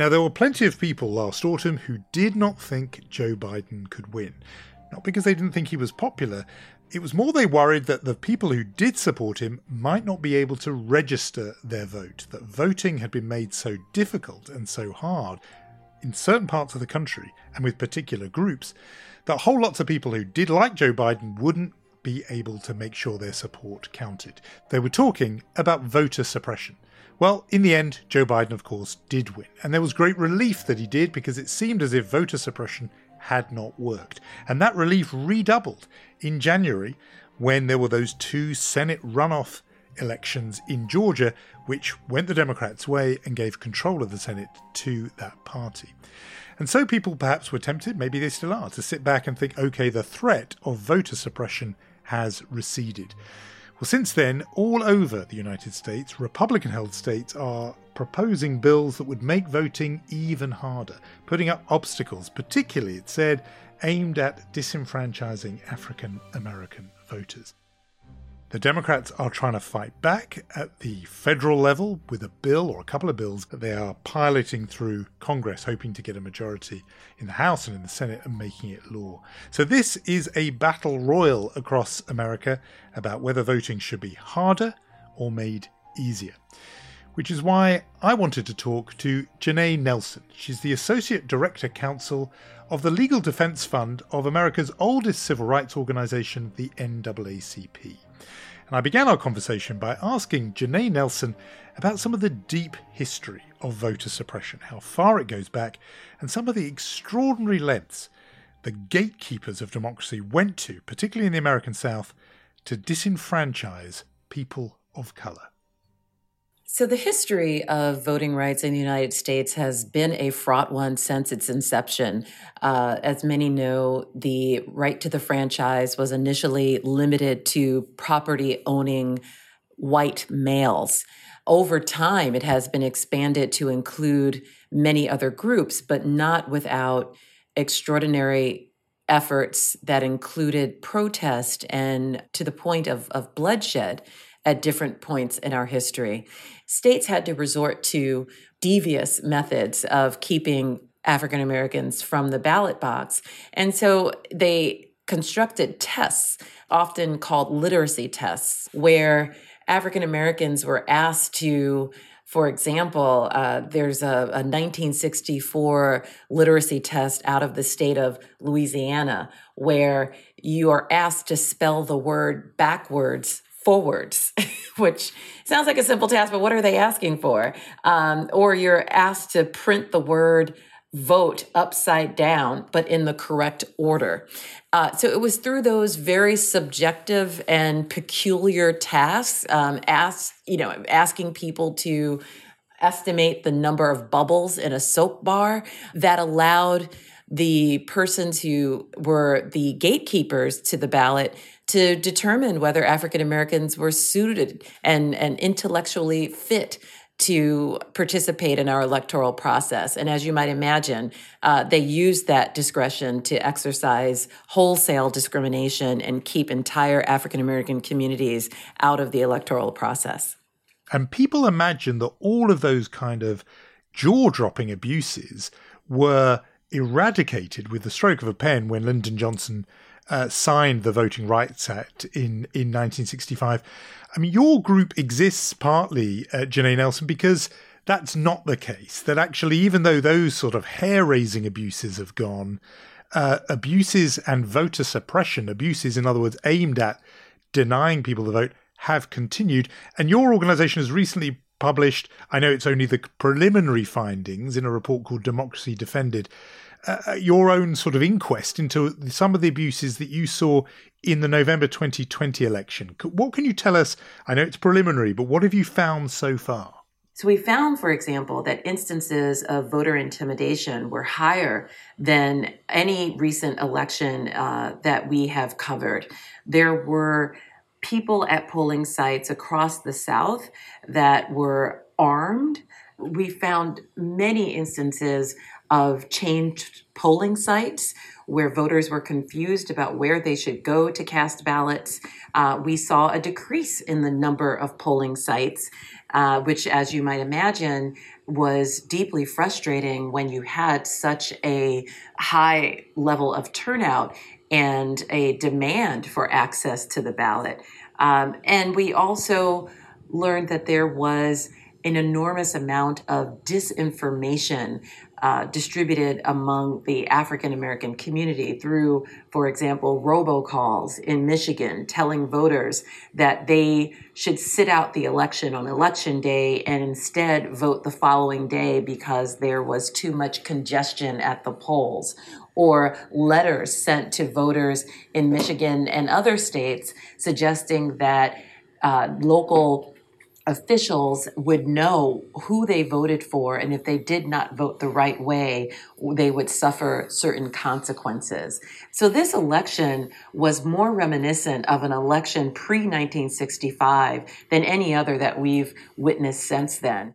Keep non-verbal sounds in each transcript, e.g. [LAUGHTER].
Now, there were plenty of people last autumn who did not think Joe Biden could win. Not because they didn't think he was popular, it was more they worried that the people who did support him might not be able to register their vote, that voting had been made so difficult and so hard in certain parts of the country and with particular groups that whole lots of people who did like Joe Biden wouldn't be able to make sure their support counted. They were talking about voter suppression. Well, in the end, Joe Biden, of course, did win. And there was great relief that he did because it seemed as if voter suppression had not worked. And that relief redoubled in January when there were those two Senate runoff elections in Georgia, which went the Democrats' way and gave control of the Senate to that party. And so people perhaps were tempted, maybe they still are, to sit back and think, okay, the threat of voter suppression has receded. Well, since then, all over the United States, Republican held states are proposing bills that would make voting even harder, putting up obstacles, particularly, it said, aimed at disenfranchising African American voters. The Democrats are trying to fight back at the federal level with a bill or a couple of bills that they are piloting through Congress, hoping to get a majority in the House and in the Senate and making it law. So, this is a battle royal across America about whether voting should be harder or made easier. Which is why I wanted to talk to Janai Nelson. She's the Associate Director Counsel of the Legal Defense Fund of America's oldest civil rights organization, the NAACP. And I began our conversation by asking Janai Nelson about some of the deep history of voter suppression, how far it goes back, and some of the extraordinary lengths the gatekeepers of democracy went to, particularly in the American South, to disenfranchise people of colour. So, the history of voting rights in the United States has been a fraught one since its inception. Uh, as many know, the right to the franchise was initially limited to property owning white males. Over time, it has been expanded to include many other groups, but not without extraordinary efforts that included protest and to the point of, of bloodshed at different points in our history. States had to resort to devious methods of keeping African Americans from the ballot box. And so they constructed tests, often called literacy tests, where African Americans were asked to for example, uh, there's a, a, 1964 literacy test out of the state of Louisiana where you are asked to spell the word backwards forwards, [LAUGHS] which sounds like a simple task, but what are they asking for? Um, or you're asked to print the word vote upside down, but in the correct order. Uh, so it was through those very subjective and peculiar tasks, um, ask, you know, asking people to estimate the number of bubbles in a soap bar that allowed the persons who were the gatekeepers to the ballot to determine whether African Americans were suited and, and intellectually fit to participate in our electoral process. And as you might imagine, uh, they used that discretion to exercise wholesale discrimination and keep entire African American communities out of the electoral process. And people imagine that all of those kind of jaw dropping abuses were eradicated with the stroke of a pen when Lyndon Johnson uh, signed the Voting Rights Act in, in 1965. I mean, your group exists partly, uh, Janai Nelson, because that's not the case. That actually, even though those sort of hair raising abuses have gone, uh, abuses and voter suppression, abuses, in other words, aimed at denying people the vote, have continued. And your organization has recently published, I know it's only the preliminary findings in a report called Democracy Defended, uh, uh your own sort of inquest into some of the abuses that you saw in the November 2020 election. What can you tell us? I know it's preliminary, but what have you found so far? So we found, for example, that instances of voter intimidation were higher than any recent election uh, that we have covered. There were people at polling sites across the South that were armed. We found many instances of changed polling sites where voters were confused about where they should go to cast ballots. Uh, we saw a decrease in the number of polling sites uh, which, as you might imagine, was deeply frustrating when you had such a high level of turnout and a demand for access to the ballot. Um, and we also learned that there was an enormous amount of disinformation uh, distributed among the African American community through, for example, robocalls in Michigan telling voters that they should sit out the election on election day and instead vote the following day because there was too much congestion at the polls. Or letters sent to voters in Michigan and other states suggesting that uh, local officials would know who they voted for, and if they did not vote the right way, they would suffer certain consequences. So, this election was more reminiscent of an election pre 1965 than any other that we've witnessed since then.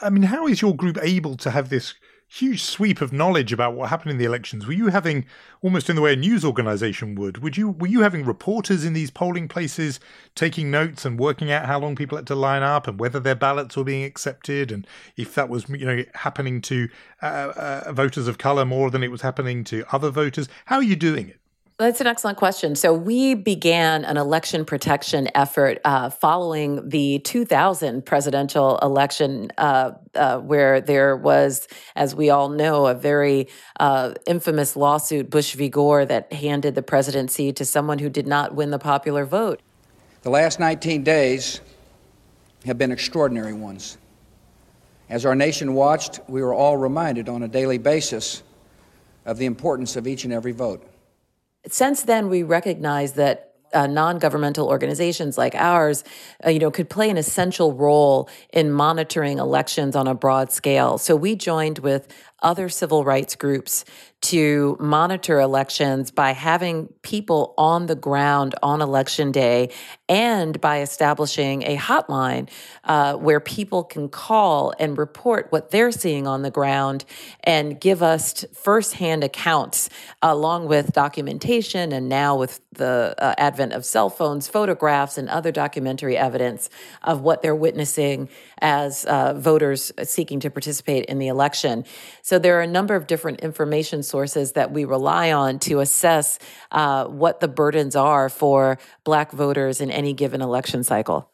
I mean, how is your group able to have this huge sweep of knowledge about what happened in the elections. Were you having almost in the way a news organization would? Would you were you having reporters in these polling places taking notes and working out how long people had to line up and whether their ballots were being accepted and if that was you know happening to uh, uh, voters of color more than it was happening to other voters? How are you doing it? That's an excellent question. So, we began an election protection effort uh, following the 2000 presidential election, uh, uh, where there was, as we all know, a very uh, infamous lawsuit, Bush v. Gore, that handed the presidency to someone who did not win the popular vote. The last 19 days have been extraordinary ones. As our nation watched, we were all reminded on a daily basis of the importance of each and every vote. Since then, we recognize that uh, non-governmental organizations like ours, uh, you know, could play an essential role in monitoring elections on a broad scale. So we joined with other civil rights groups to monitor elections by having people on the ground on election day and by establishing a hotline uh, where people can call and report what they're seeing on the ground and give us firsthand accounts along with documentation and now with the uh, advent of cell phones, photographs, and other documentary evidence of what they're witnessing as uh, voters seeking to participate in the election. So there are a number of different information sources that we rely on to assess uh, what the burdens are for Black voters in any given election cycle.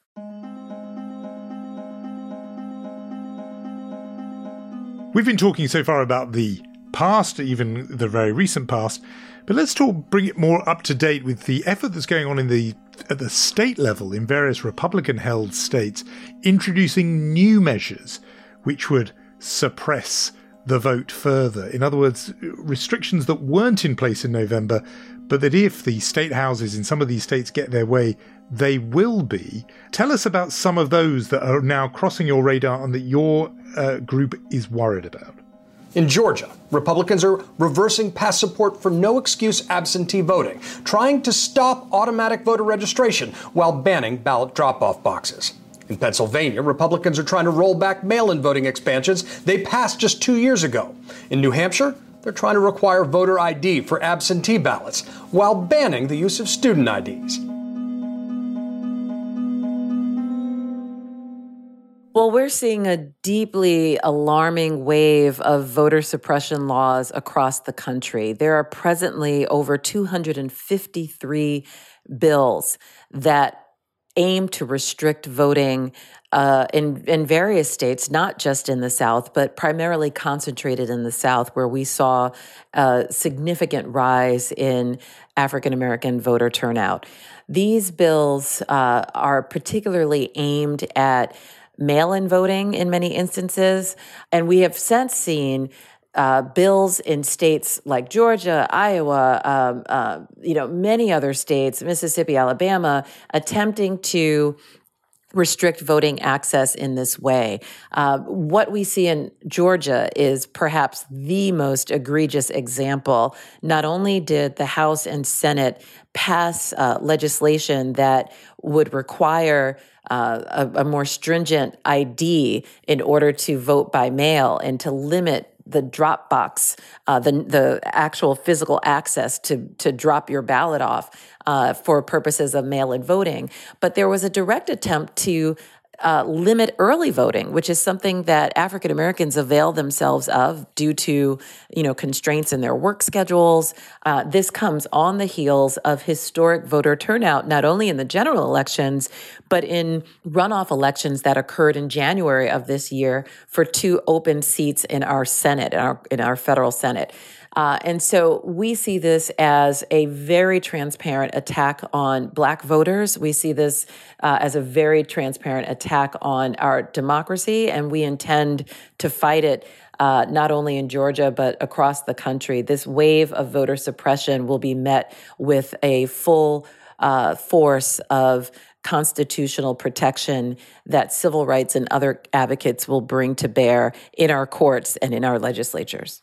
We've been talking so far about the past, even the very recent past, but let's talk bring it more up to date with the effort that's going on in the at the state level in various Republican held states, introducing new measures which would suppress the vote further. In other words, restrictions that weren't in place in November, but that if the state houses in some of these states get their way, they will be. Tell us about some of those that are now crossing your radar and that your uh, group is worried about. In Georgia, Republicans are reversing past support for no excuse absentee voting, trying to stop automatic voter registration while banning ballot drop off boxes. In Pennsylvania, Republicans are trying to roll back mail in voting expansions they passed just two years ago. In New Hampshire, they're trying to require voter ID for absentee ballots while banning the use of student IDs. Well, we're seeing a deeply alarming wave of voter suppression laws across the country. There are presently over 253 bills that aim to restrict voting uh, in in various states, not just in the South, but primarily concentrated in the South, where we saw a significant rise in African American voter turnout. These bills uh, are particularly aimed at mail in voting in many instances. And we have since seen uh, bills in states like Georgia, Iowa, um, uh, you know, many other states, Mississippi, Alabama, attempting to restrict voting access in this way. Uh, what we see in Georgia is perhaps the most egregious example. Not only did the House and Senate pass uh, legislation that would require uh, a, a more stringent ID in order to vote by mail and to limit the drop box, uh, the the actual physical access to to drop your ballot off uh, for purposes of mail-in voting. But there was a direct attempt to uh, limit early voting, which is something that African Americans avail themselves of due to, you know, constraints in their work schedules. Uh, this comes on the heels of historic voter turnout, not only in the general elections, but in runoff elections that occurred in January of this year for two open seats in our Senate, in our, in our federal Senate. Uh, and so we see this as a very transparent attack on Black voters. We see this uh, as a very transparent attack on our democracy, and we intend to fight it. Uh, not only in Georgia, but across the country. This wave of voter suppression will be met with a full uh, force of constitutional protection that civil rights and other advocates will bring to bear in our courts and in our legislatures.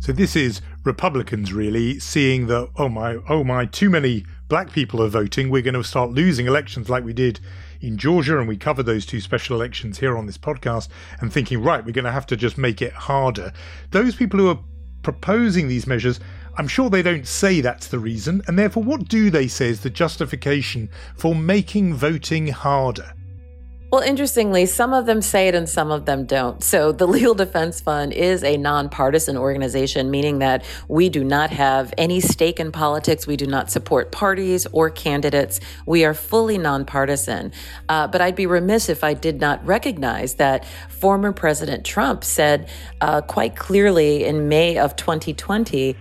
So this is Republicans really seeing that oh my oh my too many black people are voting. We're going to start losing elections like we did in Georgia, and we covered those two special elections here on this podcast, and thinking right we're going to have to just make it harder. Those people who are proposing these measures. I'm sure they don't say that's the reason, and therefore, what do they say is the justification for making voting harder? Well, interestingly, some of them say it and some of them don't. So the [LAUGHS] Legal Defense Fund is a nonpartisan organization, meaning that we do not have any stake in politics. We do not support parties or candidates. We are fully nonpartisan. Uh, but I'd be remiss if I did not recognize that former President Trump said uh, quite clearly in May of 2020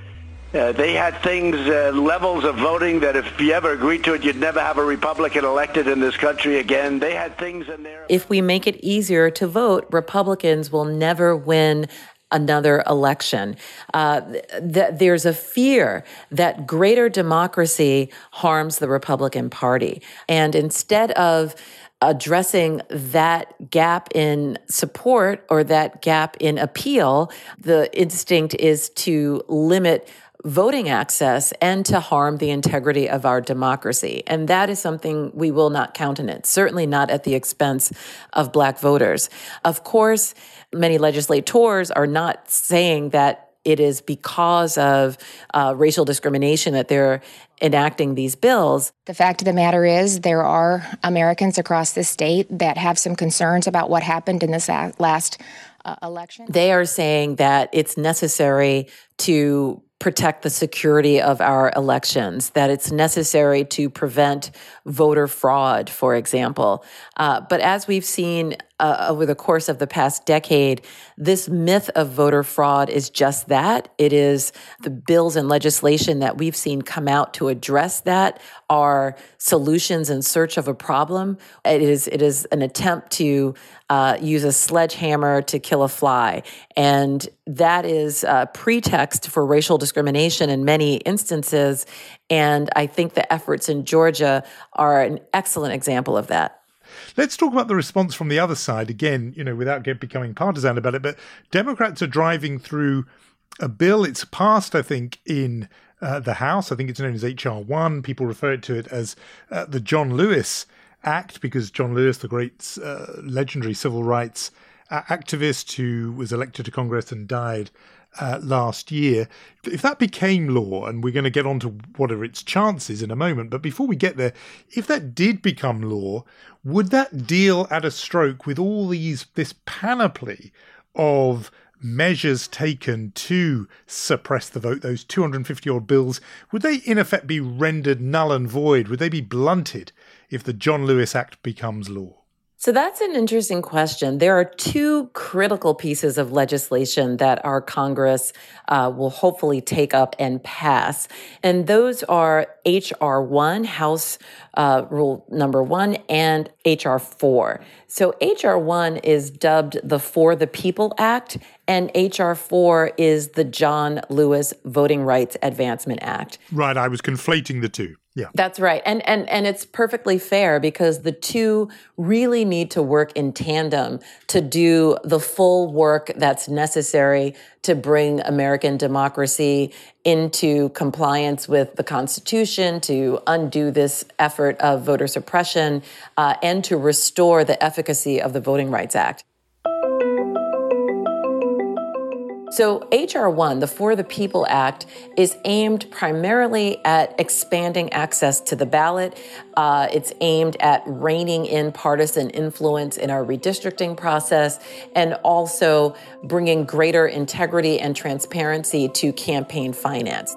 uh, they had things, uh, levels of voting that if you ever agreed to it, you'd never have a Republican elected in this country again. They had things in there. If we make it easier to vote, Republicans will never win another election. Uh, th- there's a fear that greater democracy harms the Republican Party. And instead of addressing that gap in support or that gap in appeal, the instinct is to limit voting access and to harm the integrity of our democracy. And that is something we will not countenance, certainly not at the expense of Black voters. Of course, many legislators are not saying that it is because of uh, racial discrimination that they're enacting these bills. The fact of the matter is, there are Americans across the state that have some concerns about what happened in this last uh, election. They are saying that it's necessary to protect the security of our elections, that it's necessary to prevent voter fraud, for example. Uh, but as we've seen uh, over the course of the past decade, this myth of voter fraud is just that. It is the bills and legislation that we've seen come out to address that are solutions in search of a problem. It is it is an attempt to uh, use a sledgehammer to kill a fly, and that is a pretext for racial discrimination in many instances. And I think the efforts in Georgia are an excellent example of that. Let's talk about the response from the other side again, you know, without get, becoming partisan about it. But Democrats are driving through a bill. It's passed, I think, in uh, the House. I think it's known as HR 1. People refer to it as uh, the John Lewis Act because John Lewis, the great uh, legendary civil rights uh, activist who was elected to Congress and died uh, last year. If that became law, and we're going to get on to what are its chances in a moment, but before we get there, if that did become law, would that deal at a stroke with all these this panoply of measures taken to suppress the vote, those 250 odd bills, would they in effect be rendered null and void? Would they be blunted if the John Lewis Act becomes law? So that's an interesting question. There are two critical pieces of legislation that our Congress uh, will hopefully take up and pass. And those are H.R. 1, House uh, Rule number 1, and H.R. 4. So H.R. 1 is dubbed the For the People Act, and H.R. 4 is the John Lewis Voting Rights Advancement Act. Right, I was conflating the two. Yeah. That's right. And and and it's perfectly fair because the two really need to work in tandem to do the full work that's necessary to bring American democracy into compliance with the Constitution, to undo this effort of voter suppression, uh, and to restore the efficacy of the Voting Rights Act. So, H.R. 1, the For the People Act, is aimed primarily at expanding access to the ballot. Uh, it's aimed at reining in partisan influence in our redistricting process and also bringing greater integrity and transparency to campaign finance.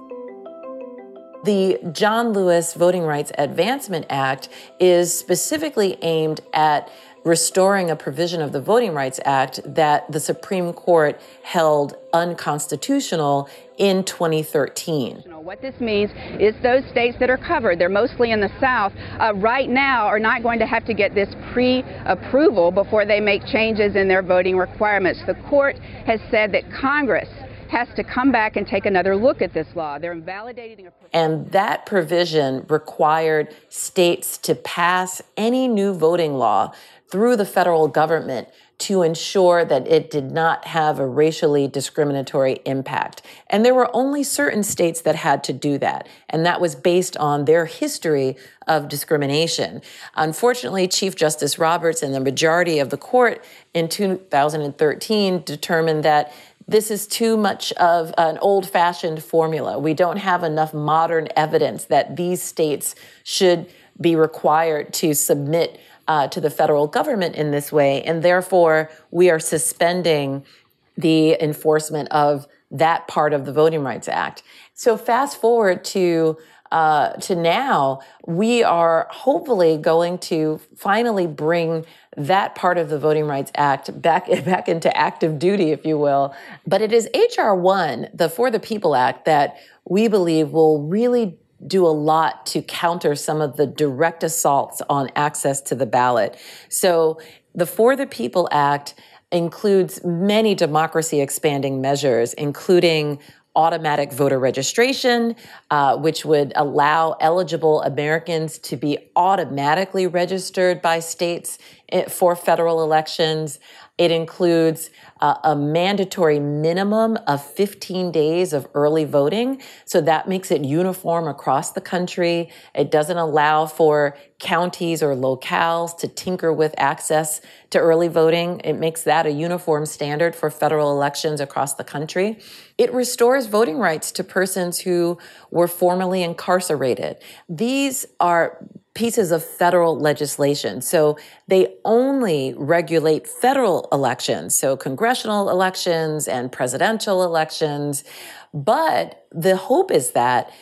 The John Lewis Voting Rights Advancement Act is specifically aimed at restoring a provision of the Voting Rights Act that the Supreme Court held unconstitutional in 2013. What this means is those states that are covered, they're mostly in the South, uh, right now are not going to have to get this pre approval before they make changes in their voting requirements. The court has said that Congress has to come back and take another look at this law. They're invalidating a. And that provision required states to pass any new voting law through the federal government to ensure that it did not have a racially discriminatory impact. And there were only certain states that had to do that. And that was based on their history of discrimination. Unfortunately, Chief Justice Roberts and the majority of the court in 2013 determined that this is too much of an old fashioned formula. We don't have enough modern evidence that these states should be required to submit uh, to the federal government in this way. And therefore, we are suspending the enforcement of that part of the Voting Rights Act. So, fast forward to uh, to now, we are hopefully going to finally bring that part of the Voting Rights Act back [LAUGHS] back into active duty, if you will. But it is HR one, the For the People Act, that we believe will really do a lot to counter some of the direct assaults on access to the ballot. So the For the People Act includes many democracy expanding measures, including automatic voter registration, uh, which would allow eligible Americans to be automatically registered by states eh, for federal elections. It includes uh, a mandatory minimum of 15 days of early voting. So that makes it uniform across the country. It doesn't allow for counties or locales to tinker with access to early voting. It makes that a uniform standard for federal elections across the country. It restores voting rights to persons who were formerly incarcerated. These are pieces of federal legislation. So they only regulate federal elections, so congressional elections and presidential elections. But the hope is that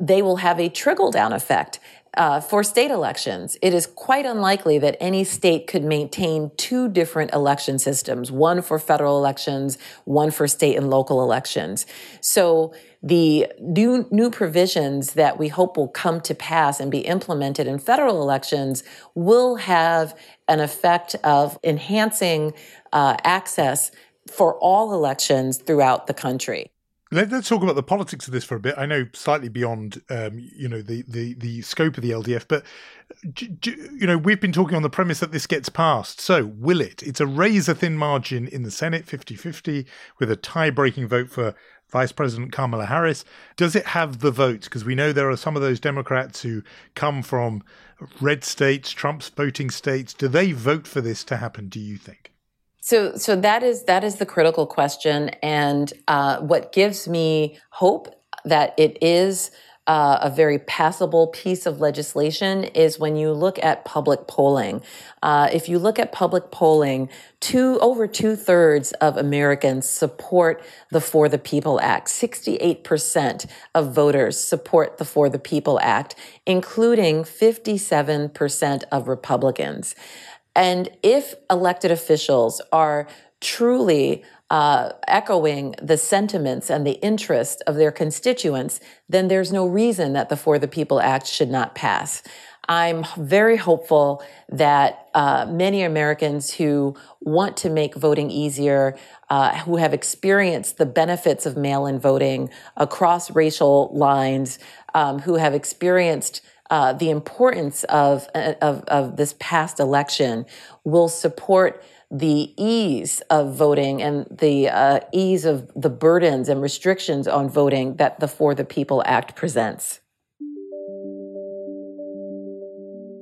they will have a trickle down effect uh, for state elections, it is quite unlikely that any state could maintain two different election systems, one for federal elections, one for state and local elections. So the new, new provisions that we hope will come to pass and be implemented in federal elections will have an effect of enhancing uh, access for all elections throughout the country. Let, us talk about the politics of this for a bit. I know slightly beyond, um, you know, the, the, the scope of the LDF, but you know, we've been talking on the premise that this gets passed. So will it? It's a razor thin margin in the Senate, 50-50, with a tie-breaking vote for Vice President Kamala Harris. Does it have the votes? Because we know there are some of those Democrats who come from red states, Trump's voting states. Do they vote for this to happen? Do you think? So, so that is that is the critical question, and uh, what gives me hope that it is uh, a very passable piece of legislation is when you look at public polling. Uh, if you look at public polling, two over two thirds of Americans support the For the People Act. Sixty-eight percent of voters support the For the People Act, including fifty-seven percent of Republicans. And if elected officials are truly uh, echoing the sentiments and the interest of their constituents, then there's no reason that the For the People Act should not pass. I'm very hopeful that uh, many Americans who want to make voting easier, uh, who have experienced the benefits of mail in voting across racial lines, um, who have experienced uh, the importance of, uh, of, of this past election, will support the ease of voting and the uh, ease of the burdens and restrictions on voting that the For the People Act presents.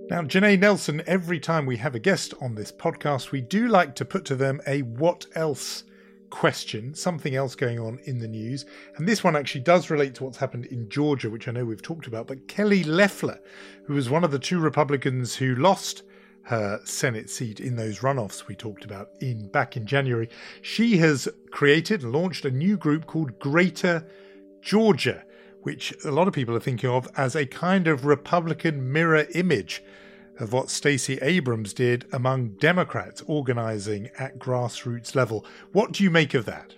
Now, Janai Nelson, every time we have a guest on this podcast, we do like to put to them a what else question, something else going on in the news. And this one actually does relate to what's happened in Georgia, which I know we've talked about. But Kelly Loeffler, who was one of the two Republicans who lost her Senate seat in those runoffs we talked about in back in January, she has created and launched a new group called Greater Georgia, which a lot of people are thinking of as a kind of Republican mirror image of what Stacey Abrams did among Democrats organizing at grassroots level. What do you make of that?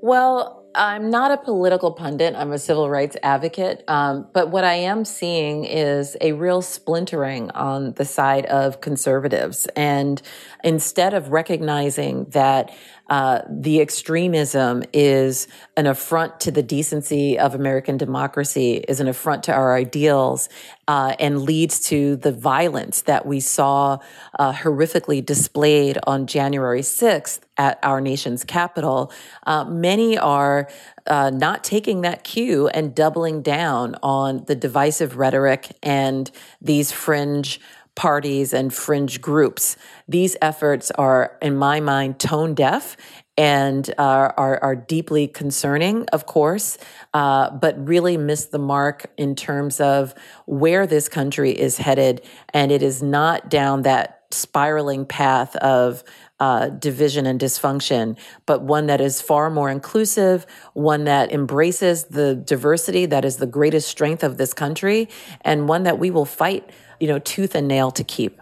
Well, I'm not a political pundit. I'm a civil rights advocate. Um, but what I am seeing is a real splintering on the side of conservatives. And instead of recognizing that uh, the extremism is an affront to the decency of American democracy, is an affront to our ideals, uh, and leads to the violence that we saw uh, horrifically displayed on January 6th at our nation's capital. Uh, many are uh, not taking that cue and doubling down on the divisive rhetoric and these fringe parties and fringe groups. These efforts are, in my mind, tone deaf and are, are, are deeply concerning, of course, uh, but really miss the mark in terms of where this country is headed. And it is not down that spiraling path of uh, division and dysfunction, but one that is far more inclusive, one that embraces the diversity that is the greatest strength of this country, and one that we will fight you know, tooth and nail to keep.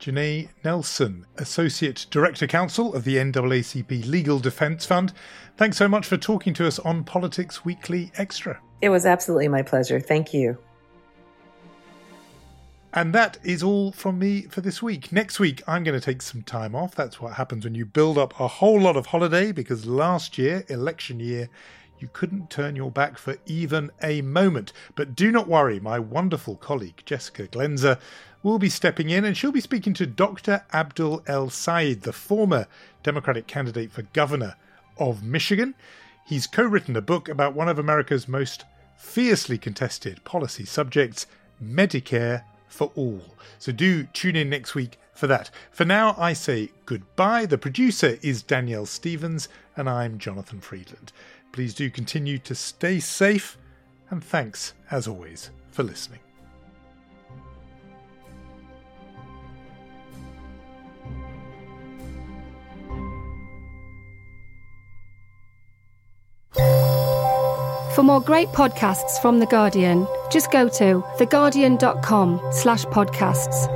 Janai Nelson, Associate Director Counsel of the NAACP Legal Defence Fund. Thanks so much for talking to us on Politics Weekly Extra. It was absolutely my pleasure. Thank you. And that is all from me for this week. Next week, I'm going to take some time off. That's what happens when you build up a whole lot of holiday because last year, election year, you couldn't turn your back for even a moment. But do not worry, my wonderful colleague Jessica Glenza will be stepping in and she'll be speaking to Dr. Abdul El Sayed, the former Democratic candidate for governor of Michigan. He's co written a book about one of America's most fiercely contested policy subjects, Medicare for All. So do tune in next week for that. For now, I say goodbye. The producer is Danielle Stevens, and I'm Jonathan Freedland. Please do continue to stay safe, and thanks, as always, for listening. For more great podcasts from The Guardian, just go to theguardian.com slash podcasts.